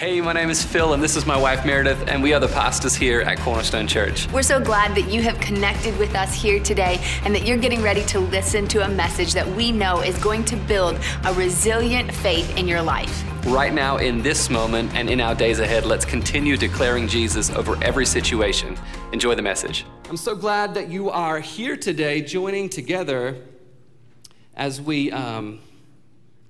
Hey, my name is Phil, and this is my wife Meredith, and we are the pastors here at Cornerstone Church. We're so glad that you have connected with us here today and that you're getting ready to listen to a message that we know is going to build a resilient faith in your life. Right now, in this moment, and in our days ahead, let's continue declaring Jesus over every situation. Enjoy the message. I'm so glad that you are here today, joining together as we. Um,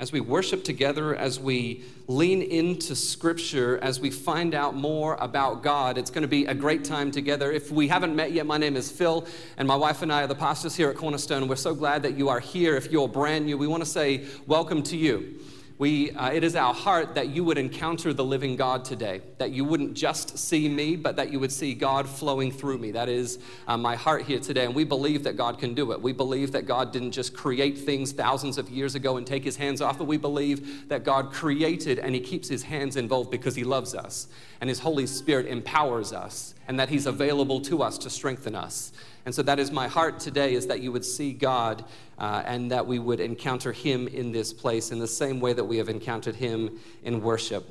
as we worship together, as we lean into Scripture, as we find out more about God. It's going to be a great time together. If we haven't met yet, my name is Phil, and my wife and I are the pastors here at Cornerstone. We're so glad that you are here. If you're brand new, we want to say welcome to you. We, uh, it is our heart that you would encounter the living God today, that you wouldn't just see me, but that you would see God flowing through me. That is uh, my heart here today. And we believe that God can do it. We believe that God didn't just create things thousands of years ago and take his hands off, but we believe that God created and he keeps his hands involved because he loves us. And his Holy Spirit empowers us, and that he's available to us to strengthen us. And so that is my heart today is that you would see God uh, and that we would encounter him in this place in the same way that we have encountered him in worship.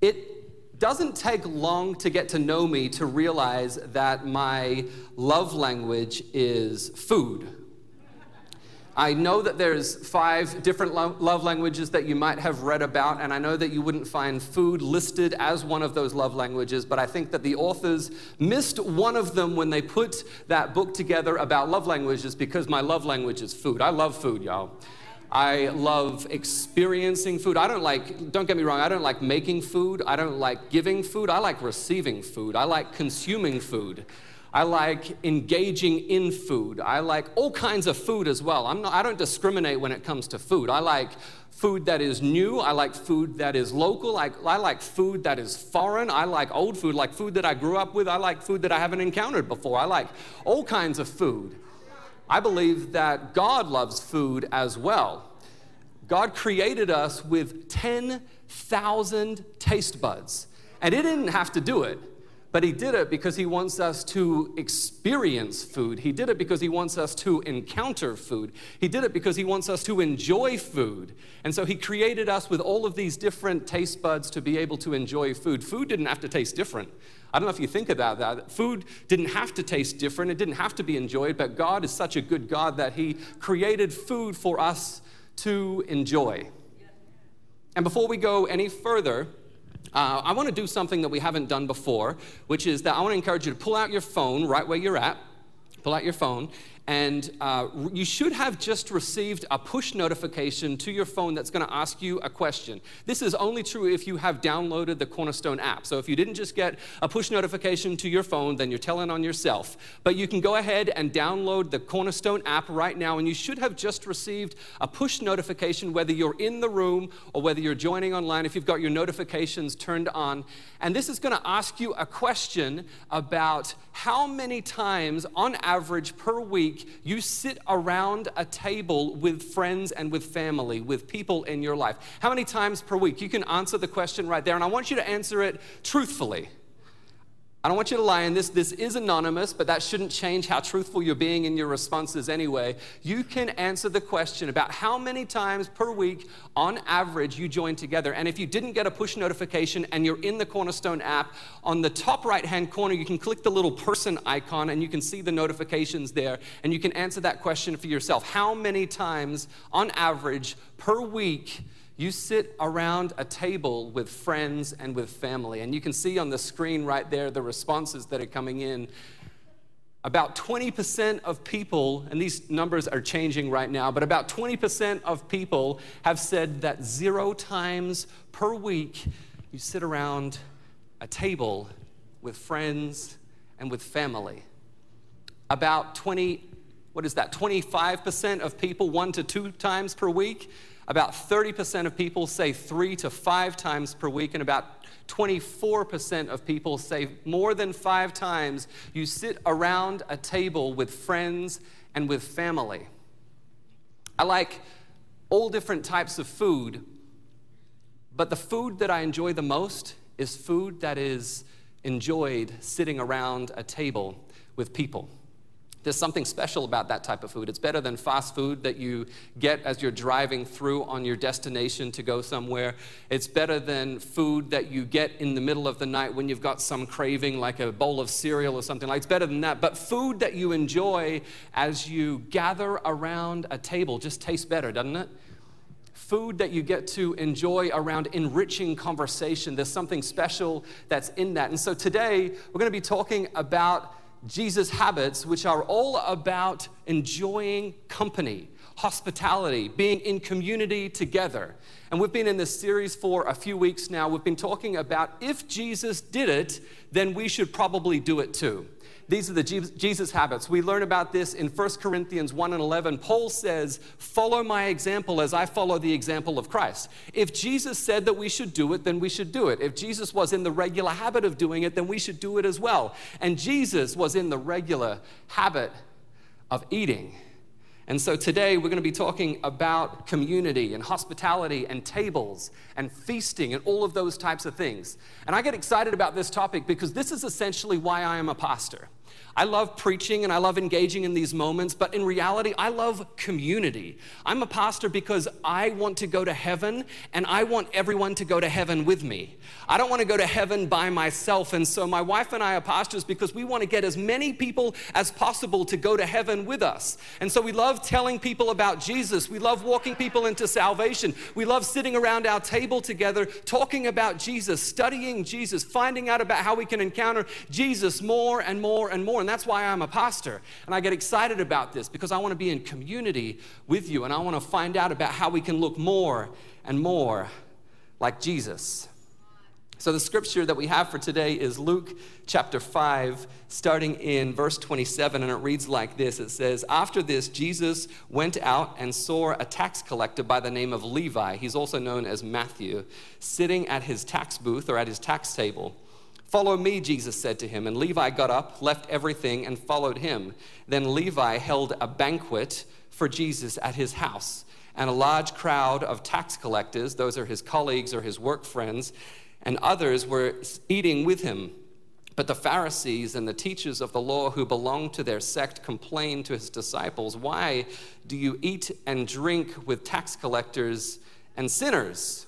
It doesn't take long to get to know me to realize that my love language is food. I know that there's five different love languages that you might have read about, and I know that you wouldn't find food listed as one of those love languages, but I think that the authors missed one of them when they put that book together about love languages because my love language is food. I love food, y'all. I love experiencing food. I don't like, don't get me wrong, I don't like making food. I don't like giving food. I like receiving food. I like consuming food. I like engaging in food. I like all kinds of food as well. I'm not, I don't discriminate when it comes to food. I like food that is new. I like food that is local. I, I like food that is foreign. I like old food, like food that I grew up with. I like food that I haven't encountered before. I like all kinds of food. I believe that God loves food as well. God created us with 10,000 taste buds, and He didn't have to do it. But he did it because he wants us to experience food. He did it because he wants us to encounter food. He did it because he wants us to enjoy food. And so he created us with all of these different taste buds to be able to enjoy food. Food didn't have to taste different. I don't know if you think about that. Food didn't have to taste different, it didn't have to be enjoyed, but God is such a good God that he created food for us to enjoy. And before we go any further, uh, I want to do something that we haven't done before, which is that I want to encourage you to pull out your phone right where you're at. Pull out your phone and uh, you should have just received a push notification to your phone that's going to ask you a question. This is only true if you have downloaded the Cornerstone app. So if you didn't just get a push notification to your phone, then you're telling on yourself. But you can go ahead and download the Cornerstone app right now, and you should have just received a push notification whether you're in the room or whether you're joining online, if you've got your notifications turned on. And this is going to ask you a question about how many times on average per week week you sit around a table with friends and with family, with people in your life? How many times per week? You can answer the question right there, and I want you to answer it truthfully. I don't want you to lie in this. This is anonymous, but that shouldn't change how truthful you're being in your responses anyway. You can answer the question about how many times per week, on average, you join together. And if you didn't get a push notification and you're in the Cornerstone app, on the top right hand corner, you can click the little person icon and you can see the notifications there. And you can answer that question for yourself. How many times, on average, per week, you sit around a table with friends and with family, and you can see on the screen right there the responses that are coming in. About 20% of people, and these numbers are changing right now, but about 20% of people have said that zero times per week you sit around a table with friends and with family. About 20, what is that, 25% of people one to two times per week about 30% of people say three to five times per week, and about 24% of people say more than five times you sit around a table with friends and with family. I like all different types of food, but the food that I enjoy the most is food that is enjoyed sitting around a table with people. There's something special about that type of food. It's better than fast food that you get as you're driving through on your destination to go somewhere. It's better than food that you get in the middle of the night when you've got some craving, like a bowl of cereal or something like. It's better than that. But food that you enjoy as you gather around a table just tastes better, doesn't it? Food that you get to enjoy around enriching conversation. There's something special that's in that. And so today we're going to be talking about Jesus' habits, which are all about enjoying company, hospitality, being in community together. And we've been in this series for a few weeks now. We've been talking about if Jesus did it, then we should probably do it too. These are the Jesus habits. We learn about this in 1 Corinthians 1 and 11. Paul says, Follow my example as I follow the example of Christ. If Jesus said that we should do it, then we should do it. If Jesus was in the regular habit of doing it, then we should do it as well. And Jesus was in the regular habit of eating. And so today we're going to be talking about community and hospitality and tables and feasting and all of those types of things. And I get excited about this topic because this is essentially why I am a pastor. I love preaching and I love engaging in these moments, but in reality, I love community. I'm a pastor because I want to go to heaven and I want everyone to go to heaven with me. I don't want to go to heaven by myself. And so my wife and I are pastors because we want to get as many people as possible to go to heaven with us. And so we love telling people about Jesus. We love walking people into salvation. We love sitting around our table together, talking about Jesus, studying Jesus, finding out about how we can encounter Jesus more and more and more. And that's why I'm a pastor. And I get excited about this because I want to be in community with you and I want to find out about how we can look more and more like Jesus. So, the scripture that we have for today is Luke chapter 5, starting in verse 27, and it reads like this It says, After this, Jesus went out and saw a tax collector by the name of Levi, he's also known as Matthew, sitting at his tax booth or at his tax table. Follow me, Jesus said to him. And Levi got up, left everything, and followed him. Then Levi held a banquet for Jesus at his house. And a large crowd of tax collectors, those are his colleagues or his work friends, and others were eating with him. But the Pharisees and the teachers of the law who belonged to their sect complained to his disciples, Why do you eat and drink with tax collectors and sinners?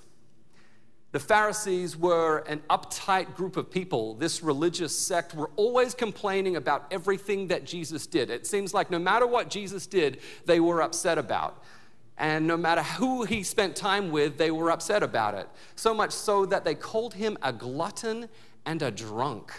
The Pharisees were an uptight group of people. This religious sect were always complaining about everything that Jesus did. It seems like no matter what Jesus did, they were upset about. And no matter who he spent time with, they were upset about it. So much so that they called him a glutton and a drunk.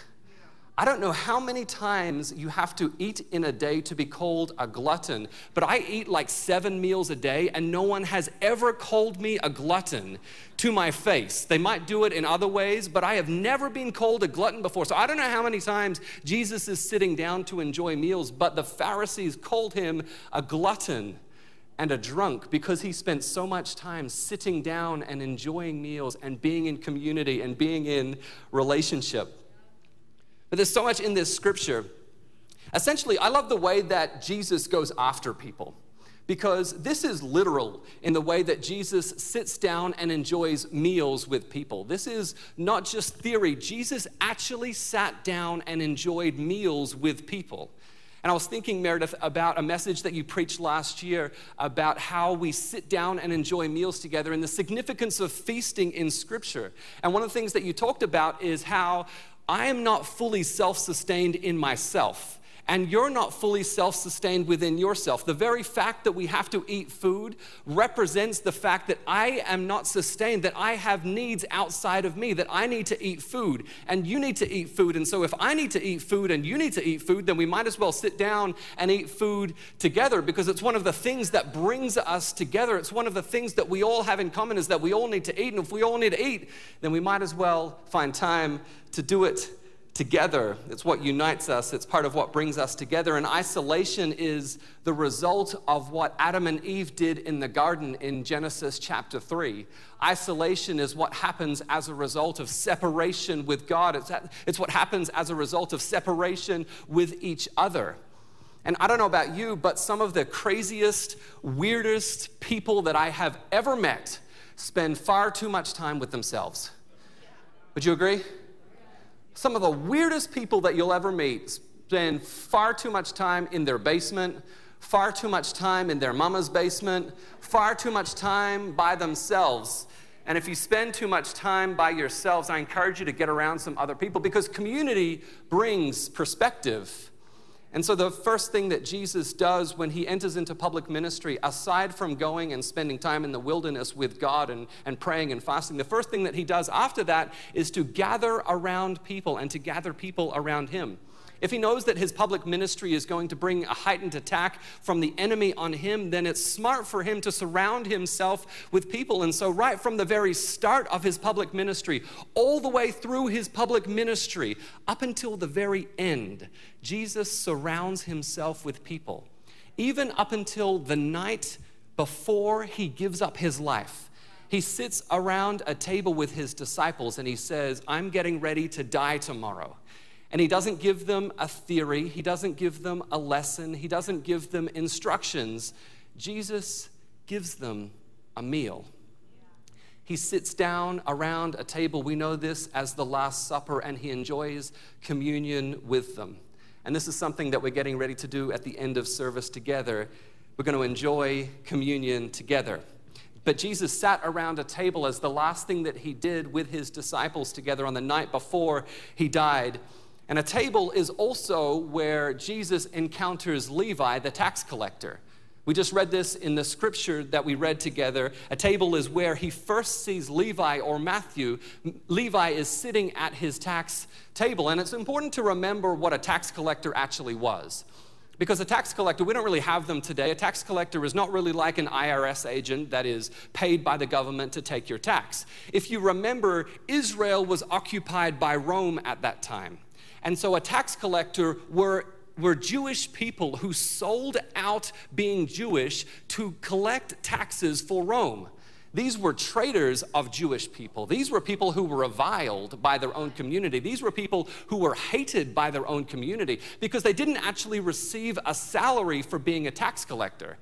I don't know how many times you have to eat in a day to be called a glutton, but I eat like seven meals a day, and no one has ever called me a glutton to my face. They might do it in other ways, but I have never been called a glutton before. So I don't know how many times Jesus is sitting down to enjoy meals, but the Pharisees called him a glutton and a drunk because he spent so much time sitting down and enjoying meals and being in community and being in relationship. But there's so much in this scripture. Essentially, I love the way that Jesus goes after people because this is literal in the way that Jesus sits down and enjoys meals with people. This is not just theory. Jesus actually sat down and enjoyed meals with people. And I was thinking, Meredith, about a message that you preached last year about how we sit down and enjoy meals together and the significance of feasting in Scripture. And one of the things that you talked about is how I am not fully self sustained in myself and you're not fully self sustained within yourself. The very fact that we have to eat food represents the fact that I am not sustained, that I have needs outside of me, that I need to eat food and you need to eat food. And so, if I need to eat food and you need to eat food, then we might as well sit down and eat food together because it's one of the things that brings us together. It's one of the things that we all have in common is that we all need to eat. And if we all need to eat, then we might as well find time to do it together. It's what unites us, it's part of what brings us together. And isolation is the result of what Adam and Eve did in the garden in Genesis chapter 3. Isolation is what happens as a result of separation with God, it's, it's what happens as a result of separation with each other. And I don't know about you, but some of the craziest, weirdest people that I have ever met spend far too much time with themselves. Would you agree? Some of the weirdest people that you'll ever meet spend far too much time in their basement, far too much time in their mama's basement, far too much time by themselves. And if you spend too much time by yourselves, I encourage you to get around some other people because community brings perspective. And so, the first thing that Jesus does when he enters into public ministry, aside from going and spending time in the wilderness with God and, and praying and fasting, the first thing that he does after that is to gather around people and to gather people around him. If he knows that his public ministry is going to bring a heightened attack from the enemy on him, then it's smart for him to surround himself with people. And so, right from the very start of his public ministry, all the way through his public ministry, up until the very end, Jesus surrounds himself with people. Even up until the night before he gives up his life. He sits around a table with his disciples and he says, I'm getting ready to die tomorrow. And he doesn't give them a theory, he doesn't give them a lesson, he doesn't give them instructions. Jesus gives them a meal. He sits down around a table, we know this as the Last Supper, and he enjoys communion with them. And this is something that we're getting ready to do at the end of service together. We're going to enjoy communion together. But Jesus sat around a table as the last thing that he did with his disciples together on the night before he died. And a table is also where Jesus encounters Levi, the tax collector. We just read this in the scripture that we read together. A table is where he first sees Levi or Matthew. Levi is sitting at his tax table. And it's important to remember what a tax collector actually was. Because a tax collector, we don't really have them today. A tax collector is not really like an IRS agent that is paid by the government to take your tax. If you remember, Israel was occupied by Rome at that time. And so a tax collector were were Jewish people who sold out being Jewish to collect taxes for Rome. These were traitors of Jewish people. These were people who were reviled by their own community. These were people who were hated by their own community because they didn't actually receive a salary for being a tax collector.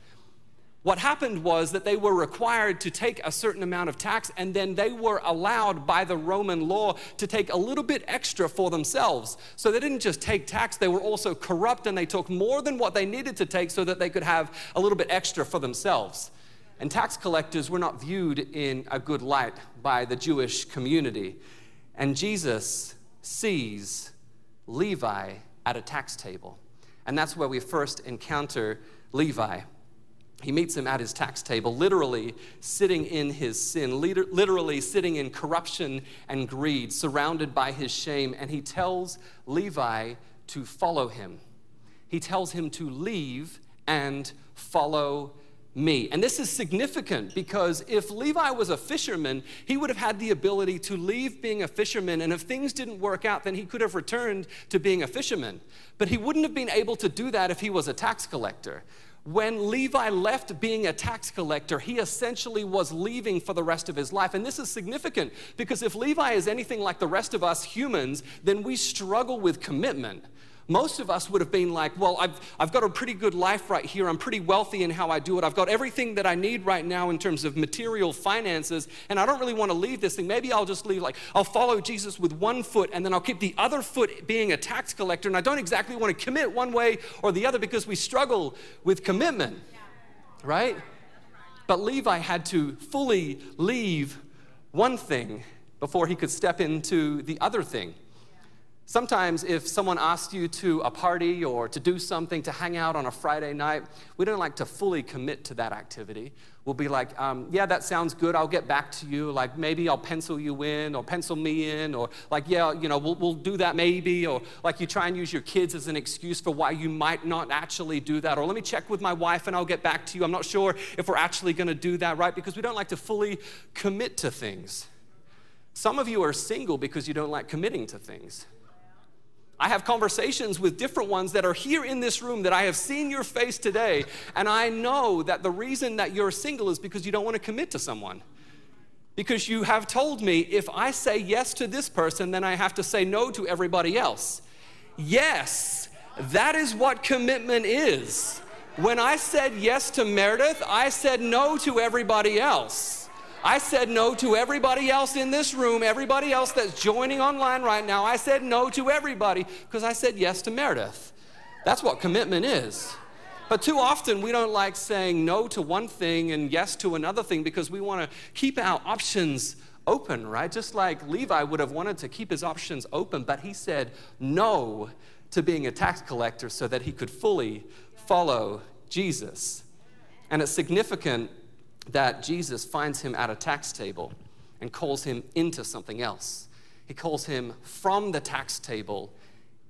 What happened was that they were required to take a certain amount of tax, and then they were allowed by the Roman law to take a little bit extra for themselves. So they didn't just take tax, they were also corrupt, and they took more than what they needed to take so that they could have a little bit extra for themselves. And tax collectors were not viewed in a good light by the Jewish community. And Jesus sees Levi at a tax table. And that's where we first encounter Levi. He meets him at his tax table, literally sitting in his sin, literally sitting in corruption and greed, surrounded by his shame. And he tells Levi to follow him. He tells him to leave and follow me. And this is significant because if Levi was a fisherman, he would have had the ability to leave being a fisherman. And if things didn't work out, then he could have returned to being a fisherman. But he wouldn't have been able to do that if he was a tax collector. When Levi left being a tax collector, he essentially was leaving for the rest of his life. And this is significant because if Levi is anything like the rest of us humans, then we struggle with commitment. Most of us would have been like, well, I've, I've got a pretty good life right here. I'm pretty wealthy in how I do it. I've got everything that I need right now in terms of material finances, and I don't really want to leave this thing. Maybe I'll just leave, like, I'll follow Jesus with one foot, and then I'll keep the other foot being a tax collector. And I don't exactly want to commit one way or the other because we struggle with commitment, right? But Levi had to fully leave one thing before he could step into the other thing. Sometimes, if someone asks you to a party or to do something, to hang out on a Friday night, we don't like to fully commit to that activity. We'll be like, um, yeah, that sounds good. I'll get back to you. Like, maybe I'll pencil you in or pencil me in, or like, yeah, you know, we'll, we'll do that maybe. Or like, you try and use your kids as an excuse for why you might not actually do that. Or let me check with my wife and I'll get back to you. I'm not sure if we're actually going to do that, right? Because we don't like to fully commit to things. Some of you are single because you don't like committing to things. I have conversations with different ones that are here in this room that I have seen your face today, and I know that the reason that you're single is because you don't want to commit to someone. Because you have told me if I say yes to this person, then I have to say no to everybody else. Yes, that is what commitment is. When I said yes to Meredith, I said no to everybody else. I said no to everybody else in this room, everybody else that's joining online right now. I said no to everybody because I said yes to Meredith. That's what commitment is. But too often we don't like saying no to one thing and yes to another thing because we want to keep our options open, right? Just like Levi would have wanted to keep his options open, but he said no to being a tax collector so that he could fully follow Jesus. And it's significant that Jesus finds him at a tax table and calls him into something else. He calls him from the tax table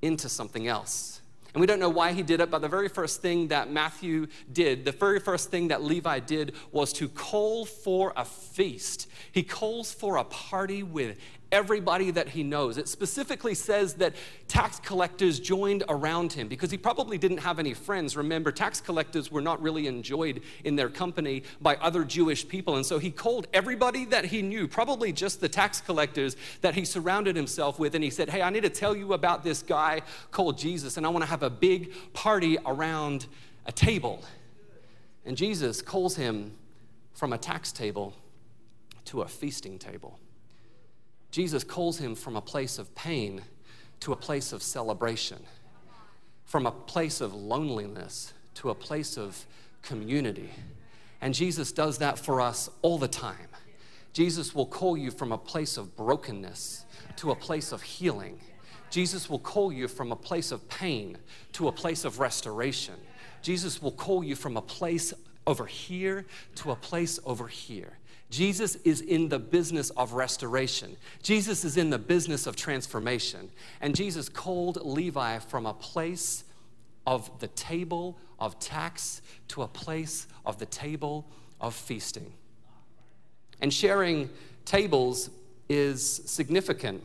into something else. And we don't know why he did it, but the very first thing that Matthew did, the very first thing that Levi did was to call for a feast. He calls for a party with everybody that he knows. It specifically says that tax collectors joined around him because he probably didn't have any friends. Remember, tax collectors were not really enjoyed in their company by other Jewish people. And so he called everybody that he knew, probably just the tax collectors that he surrounded himself with. And he said, Hey, I need to tell you about this guy called Jesus, and I want to have a big party around a table. And Jesus calls him from a tax table to a feasting table. Jesus calls him from a place of pain to a place of celebration, from a place of loneliness to a place of community. And Jesus does that for us all the time. Jesus will call you from a place of brokenness to a place of healing. Jesus will call you from a place of pain to a place of restoration. Jesus will call you from a place over here to a place over here. Jesus is in the business of restoration. Jesus is in the business of transformation. And Jesus called Levi from a place of the table of tax to a place of the table of feasting. And sharing tables is significant.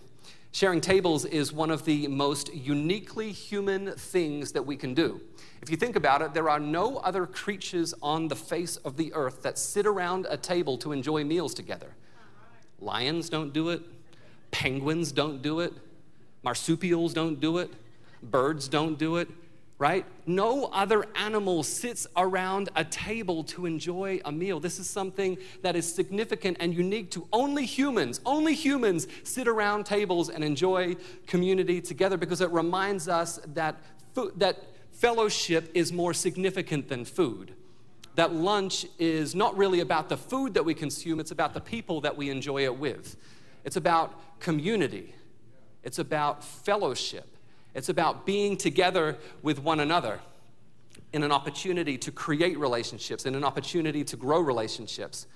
Sharing tables is one of the most uniquely human things that we can do. If you think about it, there are no other creatures on the face of the earth that sit around a table to enjoy meals together. Lions don't do it, penguins don't do it, marsupials don't do it, birds don't do it, right? No other animal sits around a table to enjoy a meal. This is something that is significant and unique to only humans. Only humans sit around tables and enjoy community together because it reminds us that food, that fellowship is more significant than food. That lunch is not really about the food that we consume, it's about the people that we enjoy it with. It's about community, it's about fellowship, it's about being together with one another in an opportunity to create relationships, in an opportunity to grow relationships.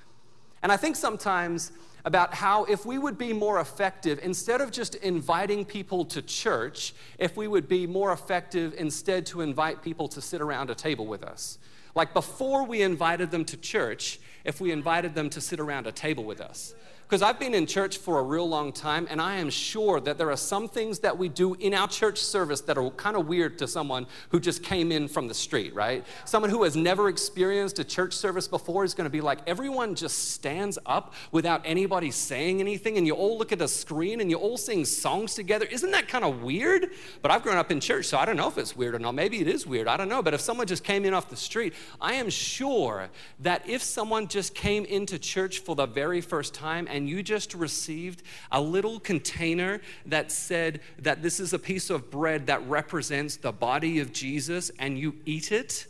And I think sometimes about how if we would be more effective, instead of just inviting people to church, if we would be more effective instead to invite people to sit around a table with us. Like before we invited them to church, if we invited them to sit around a table with us. Because I've been in church for a real long time, and I am sure that there are some things that we do in our church service that are kind of weird to someone who just came in from the street, right? Someone who has never experienced a church service before is going to be like, everyone just stands up without anybody saying anything, and you all look at a screen and you all sing songs together. Isn't that kind of weird? But I've grown up in church, so I don't know if it's weird or not. Maybe it is weird. I don't know. But if someone just came in off the street, I am sure that if someone just came into church for the very first time and you just received a little container that said that this is a piece of bread that represents the body of Jesus and you eat it,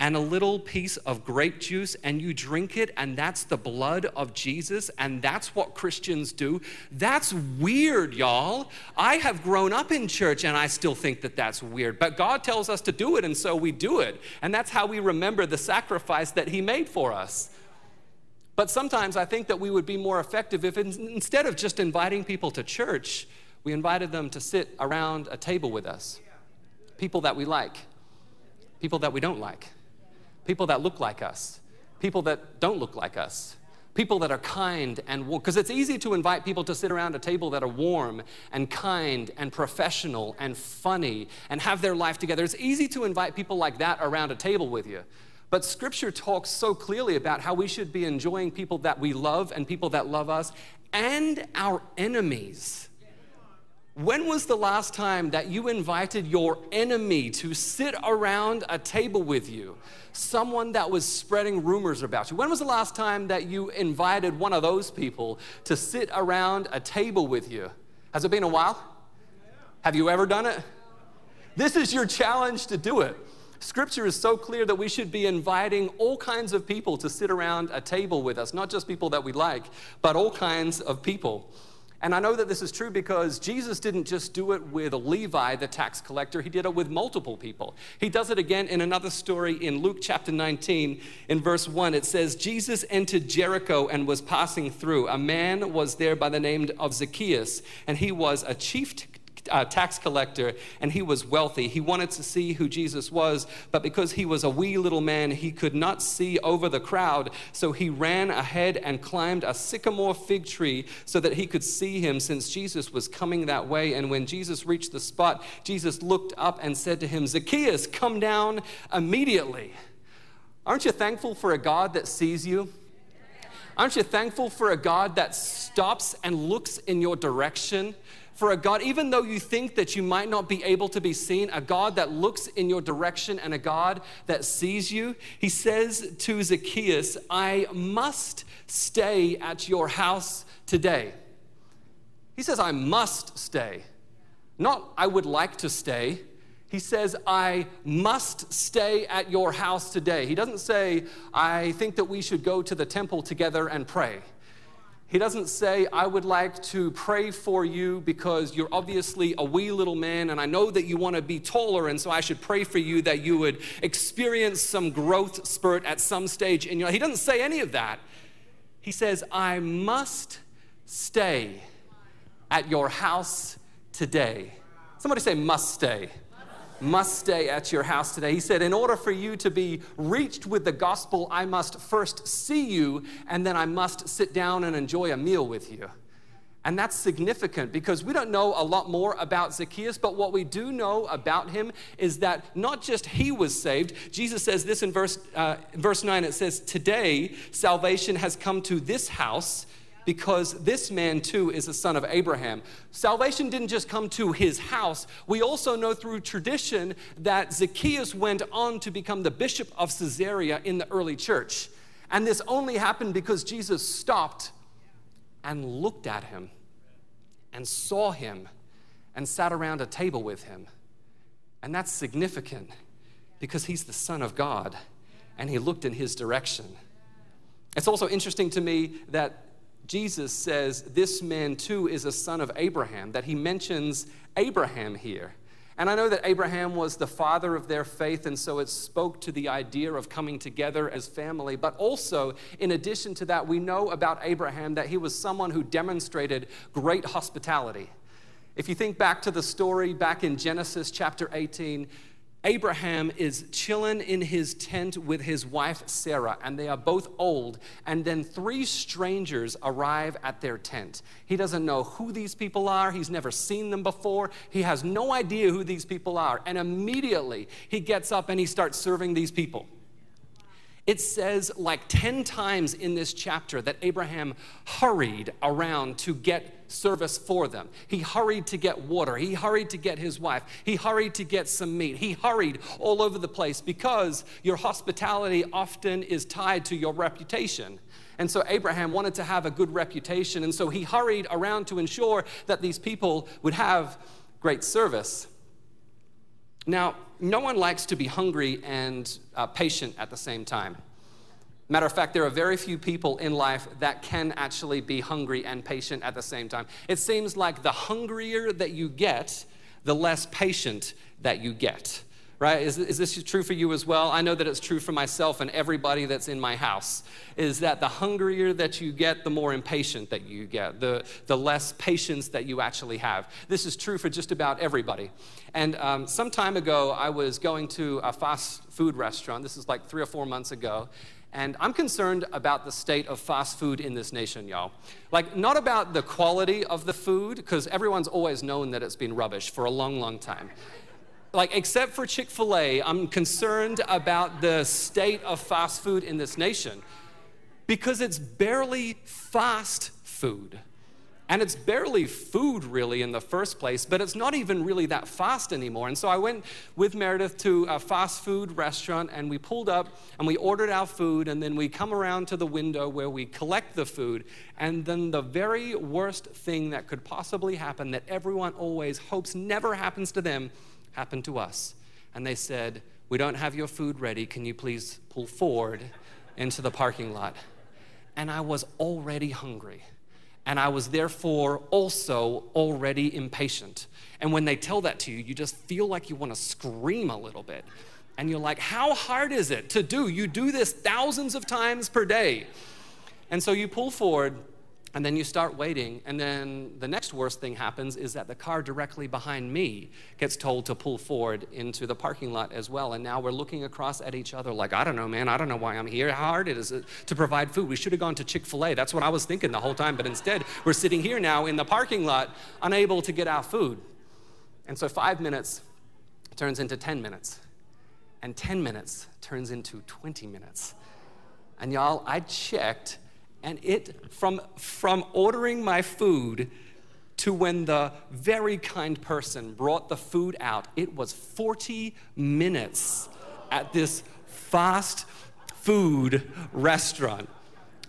and a little piece of grape juice and you drink it, and that's the blood of Jesus, and that's what Christians do. That's weird, y'all. I have grown up in church and I still think that that's weird, but God tells us to do it, and so we do it. And that's how we remember the sacrifice that He made for us. But sometimes I think that we would be more effective if instead of just inviting people to church, we invited them to sit around a table with us. People that we like, people that we don't like, people that look like us, people that don't look like us, people that are kind and warm. Because it's easy to invite people to sit around a table that are warm and kind and professional and funny and have their life together. It's easy to invite people like that around a table with you. But scripture talks so clearly about how we should be enjoying people that we love and people that love us and our enemies. When was the last time that you invited your enemy to sit around a table with you? Someone that was spreading rumors about you. When was the last time that you invited one of those people to sit around a table with you? Has it been a while? Have you ever done it? This is your challenge to do it. Scripture is so clear that we should be inviting all kinds of people to sit around a table with us, not just people that we like, but all kinds of people. And I know that this is true because Jesus didn't just do it with Levi, the tax collector, he did it with multiple people. He does it again in another story in Luke chapter 19, in verse 1. It says, Jesus entered Jericho and was passing through. A man was there by the name of Zacchaeus, and he was a chief uh, tax collector and he was wealthy. He wanted to see who Jesus was, but because he was a wee little man, he could not see over the crowd. So he ran ahead and climbed a sycamore fig tree so that he could see him since Jesus was coming that way. And when Jesus reached the spot, Jesus looked up and said to him, Zacchaeus, come down immediately. Aren't you thankful for a God that sees you? Aren't you thankful for a God that stops and looks in your direction? For a God, even though you think that you might not be able to be seen, a God that looks in your direction and a God that sees you. He says to Zacchaeus, I must stay at your house today. He says, I must stay. Not, I would like to stay. He says, I must stay at your house today. He doesn't say, I think that we should go to the temple together and pray. He doesn't say, I would like to pray for you because you're obviously a wee little man and I know that you want to be taller, and so I should pray for you that you would experience some growth spurt at some stage in your life. He doesn't say any of that. He says, I must stay at your house today. Somebody say, must stay must stay at your house today. He said, In order for you to be reached with the gospel, I must first see you, and then I must sit down and enjoy a meal with you. And that's significant because we don't know a lot more about Zacchaeus, but what we do know about him is that not just he was saved. Jesus says this in verse, uh, verse 9 it says, Today salvation has come to this house because this man too is a son of Abraham. Salvation didn't just come to his house. We also know through tradition that Zacchaeus went on to become the bishop of Caesarea in the early church. And this only happened because Jesus stopped and looked at him and saw him and sat around a table with him. And that's significant because he's the Son of God and he looked in his direction. It's also interesting to me that Jesus says this man too is a son of Abraham, that he mentions Abraham here. And I know that Abraham was the father of their faith, and so it spoke to the idea of coming together as family. But also, in addition to that, we know about Abraham that he was someone who demonstrated great hospitality. If you think back to the story back in Genesis chapter 18, Abraham is chilling in his tent with his wife Sarah, and they are both old. And then three strangers arrive at their tent. He doesn't know who these people are, he's never seen them before, he has no idea who these people are. And immediately he gets up and he starts serving these people. It says like 10 times in this chapter that Abraham hurried around to get service for them. He hurried to get water. He hurried to get his wife. He hurried to get some meat. He hurried all over the place because your hospitality often is tied to your reputation. And so Abraham wanted to have a good reputation. And so he hurried around to ensure that these people would have great service. Now, no one likes to be hungry and uh, patient at the same time. Matter of fact, there are very few people in life that can actually be hungry and patient at the same time. It seems like the hungrier that you get, the less patient that you get right? Is, is this true for you as well? I know that it's true for myself and everybody that's in my house, is that the hungrier that you get, the more impatient that you get, the, the less patience that you actually have. This is true for just about everybody. And um, some time ago, I was going to a fast food restaurant. This is like three or four months ago. And I'm concerned about the state of fast food in this nation, y'all. Like, not about the quality of the food, because everyone's always known that it's been rubbish for a long, long time like, except for Chick fil A, I'm concerned about the state of fast food in this nation because it's barely fast food. And it's barely food, really, in the first place, but it's not even really that fast anymore. And so I went with Meredith to a fast food restaurant, and we pulled up and we ordered our food, and then we come around to the window where we collect the food. And then the very worst thing that could possibly happen, that everyone always hopes never happens to them, happened to us. And they said, We don't have your food ready. Can you please pull forward into the parking lot? And I was already hungry. And I was therefore also already impatient. And when they tell that to you, you just feel like you want to scream a little bit. And you're like, How hard is it to do? You do this thousands of times per day. And so you pull forward and then you start waiting, and then the next worst thing happens is that the car directly behind me gets told to pull forward into the parking lot as well. And now we're looking across at each other like, I don't know, man, I don't know why I'm here. How hard it is uh, to provide food. We should have gone to Chick fil A. That's what I was thinking the whole time, but instead, we're sitting here now in the parking lot, unable to get our food. And so five minutes turns into 10 minutes, and 10 minutes turns into 20 minutes. And y'all, I checked and it, from, from ordering my food to when the very kind person brought the food out, it was 40 minutes at this fast food restaurant.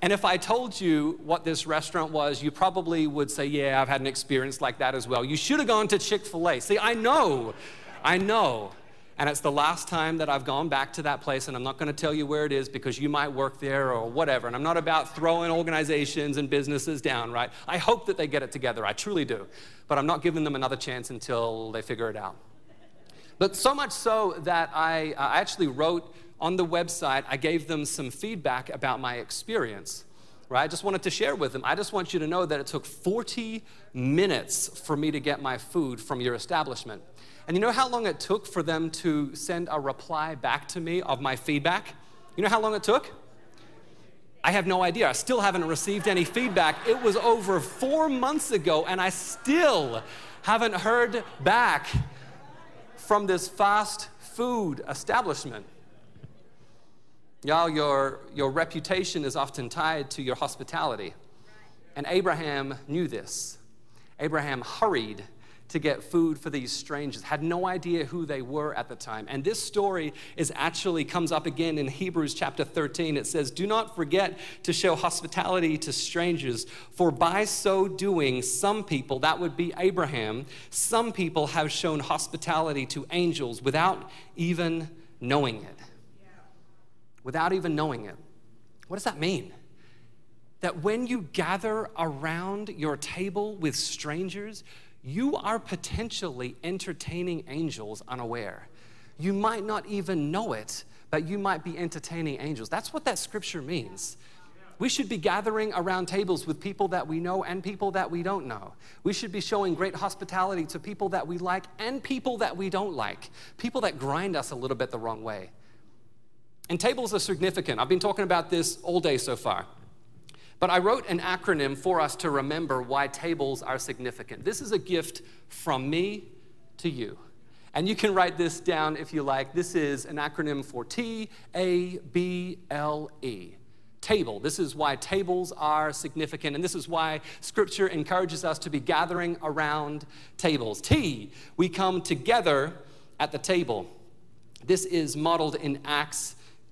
And if I told you what this restaurant was, you probably would say, Yeah, I've had an experience like that as well. You should have gone to Chick fil A. See, I know, I know and it's the last time that I've gone back to that place, and I'm not going to tell you where it is because you might work there or whatever. And I'm not about throwing organizations and businesses down, right? I hope that they get it together. I truly do. But I'm not giving them another chance until they figure it out. But so much so that I, uh, I actually wrote on the website, I gave them some feedback about my experience right? I just wanted to share with them. I just want you to know that it took 40 minutes for me to get my food from your establishment. And you know how long it took for them to send a reply back to me of my feedback? You know how long it took? I have no idea. I still haven't received any feedback. It was over four months ago, and I still haven't heard back from this fast food establishment. Y'all, your, your reputation is often tied to your hospitality. And Abraham knew this. Abraham hurried to get food for these strangers, had no idea who they were at the time. And this story is actually comes up again in Hebrews chapter 13. It says, Do not forget to show hospitality to strangers, for by so doing, some people, that would be Abraham, some people have shown hospitality to angels without even knowing it. Without even knowing it. What does that mean? That when you gather around your table with strangers, you are potentially entertaining angels unaware. You might not even know it, but you might be entertaining angels. That's what that scripture means. We should be gathering around tables with people that we know and people that we don't know. We should be showing great hospitality to people that we like and people that we don't like, people that grind us a little bit the wrong way. And tables are significant. I've been talking about this all day so far. But I wrote an acronym for us to remember why tables are significant. This is a gift from me to you. And you can write this down if you like. This is an acronym for T A B L E. Table. This is why tables are significant, and this is why Scripture encourages us to be gathering around tables. T, we come together at the table. This is modeled in Acts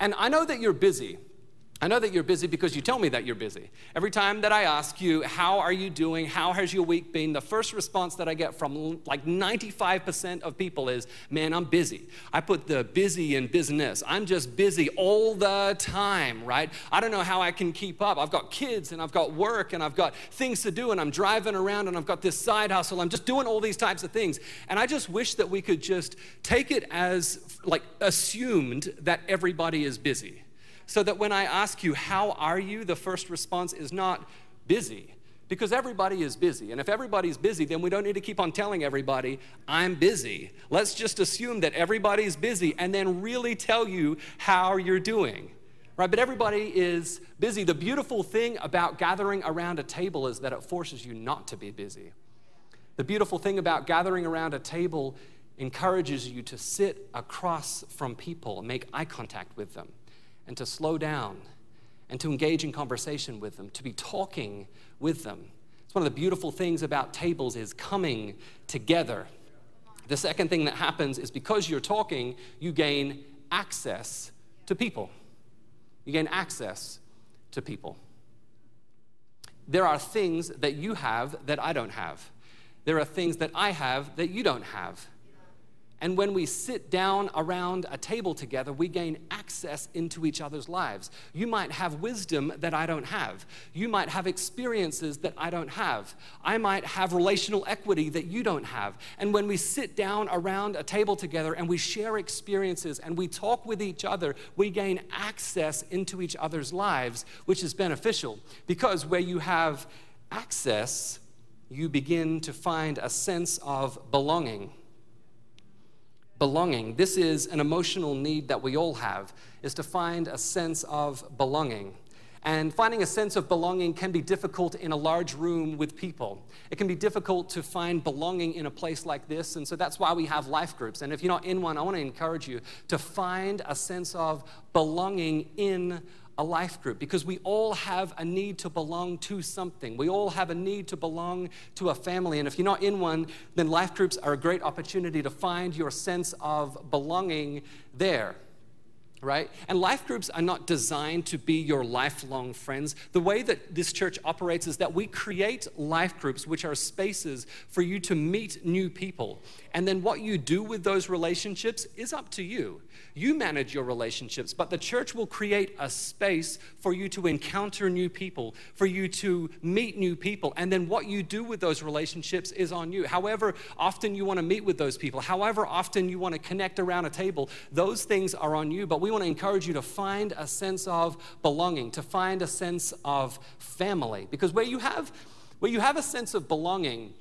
And I know that you're busy. I know that you're busy because you tell me that you're busy. Every time that I ask you, How are you doing? How has your week been? The first response that I get from like 95% of people is, Man, I'm busy. I put the busy in business. I'm just busy all the time, right? I don't know how I can keep up. I've got kids and I've got work and I've got things to do and I'm driving around and I've got this side hustle. I'm just doing all these types of things. And I just wish that we could just take it as like assumed that everybody is busy so that when I ask you, How are you? the first response is not busy. Because everybody is busy. And if everybody's busy, then we don't need to keep on telling everybody, I'm busy. Let's just assume that everybody's busy and then really tell you how you're doing. Right? But everybody is busy. The beautiful thing about gathering around a table is that it forces you not to be busy. The beautiful thing about gathering around a table encourages you to sit across from people make eye contact with them and to slow down and to engage in conversation with them, to be talking with them. It's one of the beautiful things about tables is coming together. The second thing that happens is because you're talking, you gain access to people. You gain access to people. There are things that you have that I don't have. There are things that I have that you don't have. And when we sit down around a table together, we gain access into each other's lives. You might have wisdom that I don't have. You might have experiences that I don't have. I might have relational equity that you don't have. And when we sit down around a table together and we share experiences and we talk with each other, we gain access into each other's lives, which is beneficial. Because where you have access, you begin to find a sense of belonging belonging. This is an emotional need that we all have, is to find a sense of belonging. And finding a sense of belonging can be difficult in a large room with people. It can be difficult to find belonging in a place like this, and so that's why we have life groups. And if you're not in one, I want to encourage you to find a sense of belonging in a life group because we all have a need to belong to something. We all have a need to belong to a family. And if you're not in one, then life groups are a great opportunity to find your sense of belonging there right? And life groups are not designed to be your lifelong friends. The way that this church operates is that we create life groups, which are spaces for you to meet new people. And then what you do with those relationships is up to you. You manage your relationships, but the church will create a space for you to encounter new people, for you to meet new people. And then what you do with those relationships is on you. However often you want to meet with those people, however often you want to connect around a table, those things are on you. But we want to encourage you to find a sense of belonging, to find a sense of family. Because where you have, where you have a sense of belonging,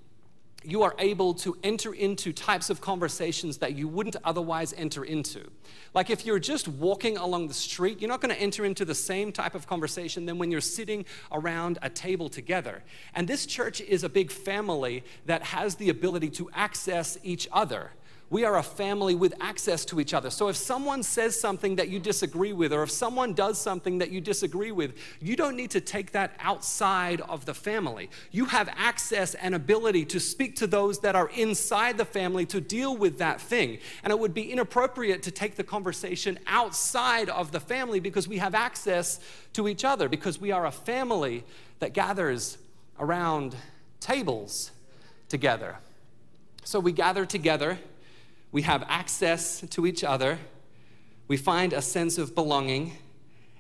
you are able to enter into types of conversations that you wouldn't otherwise enter into. Like if you're just walking along the street, you're not going to enter into the same type of conversation than when you're sitting around a table together. And this church is a big family that has the ability to access each other we are a family with access to each other. So if someone says something that you disagree with, or if someone does something that you disagree with, you don't need to take that outside of the family. You have access and ability to speak to those that are inside the family to deal with that thing. And it would be inappropriate to take the conversation outside of the family because we have access to each other, because we are a family that gathers around tables together. So we gather together we have access to each other, we find a sense of belonging,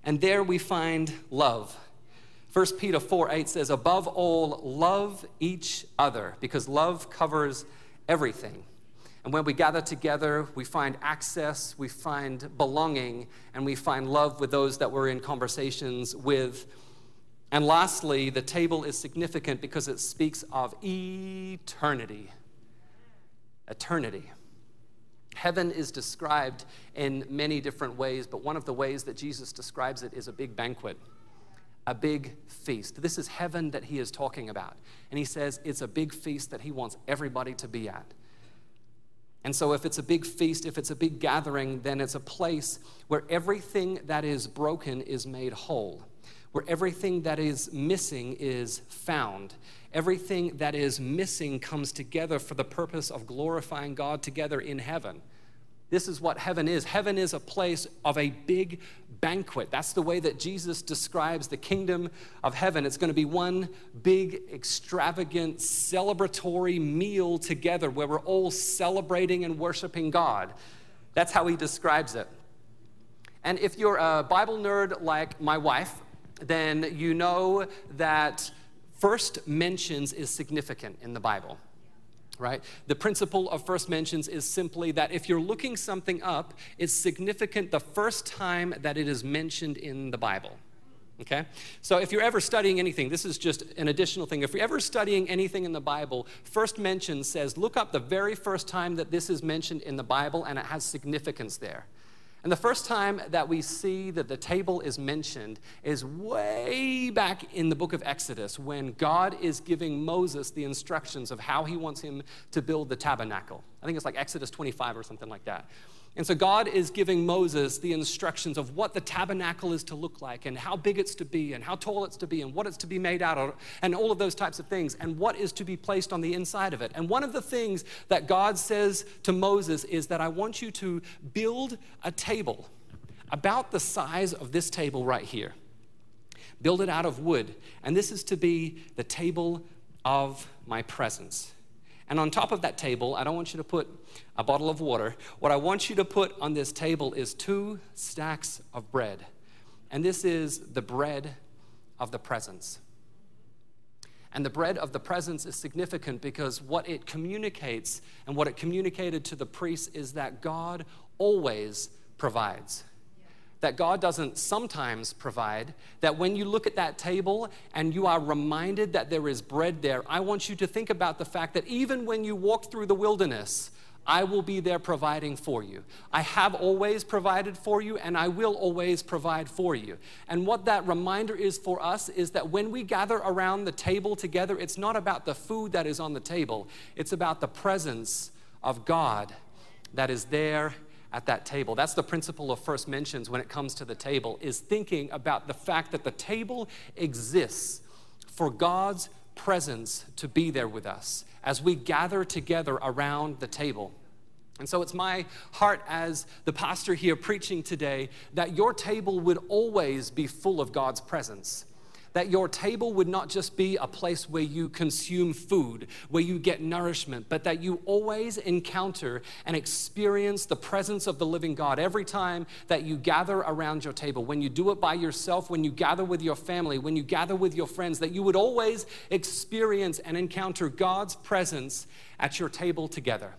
and there we find love. 1 Peter 4 8 says, Above all, love each other, because love covers everything. And when we gather together, we find access, we find belonging, and we find love with those that we're in conversations with. And lastly, the table is significant because it speaks of eternity. Eternity. Heaven is described in many different ways, but one of the ways that Jesus describes it is a big banquet, a big feast. This is heaven that he is talking about. And he says it's a big feast that he wants everybody to be at. And so, if it's a big feast, if it's a big gathering, then it's a place where everything that is broken is made whole, where everything that is missing is found, everything that is missing comes together for the purpose of glorifying God together in heaven. This is what heaven is. Heaven is a place of a big banquet. That's the way that Jesus describes the kingdom of heaven. It's going to be one big, extravagant, celebratory meal together where we're all celebrating and worshiping God. That's how he describes it. And if you're a Bible nerd like my wife, then you know that first mentions is significant in the Bible right? The principle of first mentions is simply that if you're looking something up, it's significant the first time that it is mentioned in the Bible. Okay? So if you're ever studying anything, this is just an additional thing. If you're ever studying anything in the Bible, first mention says look up the very first time that this is mentioned in the Bible and it has significance there. And the first time that we see that the table is mentioned is way back in the book of Exodus when God is giving Moses the instructions of how he wants him to build the tabernacle. I think it's like Exodus 25 or something like that. And so God is giving Moses the instructions of what the tabernacle is to look like and how big it's to be and how tall it's to be and what it's to be made out of and all of those types of things and what is to be placed on the inside of it. And one of the things that God says to Moses is that I want you to build a table about the size of this table right here. Build it out of wood. And this is to be the table of my presence. And on top of that table, I don't want you to put a bottle of water. What I want you to put on this table is two stacks of bread. And this is the bread of the presence. And the bread of the presence is significant because what it communicates and what it communicated to the priests is that God always provides that God doesn't sometimes provide, that when you look at that table and you are reminded that there is bread there, I want you to think about the fact that even when you walk through the wilderness, I will be there providing for you. I have always provided for you, and I will always provide for you. And what that reminder is for us is that when we gather around the table together, it's not about the food that is on the table, it's about the presence of God that is there at that table. That's the principle of first mentions when it comes to the table is thinking about the fact that the table exists for God's presence to be there with us as we gather together around the table. And so it's my heart as the pastor here preaching today that your table would always be full of God's presence that your table would not just be a place where you consume food, where you get nourishment, but that you always encounter and experience the presence of the living God every time that you gather around your table. When you do it by yourself, when you gather with your family, when you gather with your friends, that you would always experience and encounter God's presence at your table together.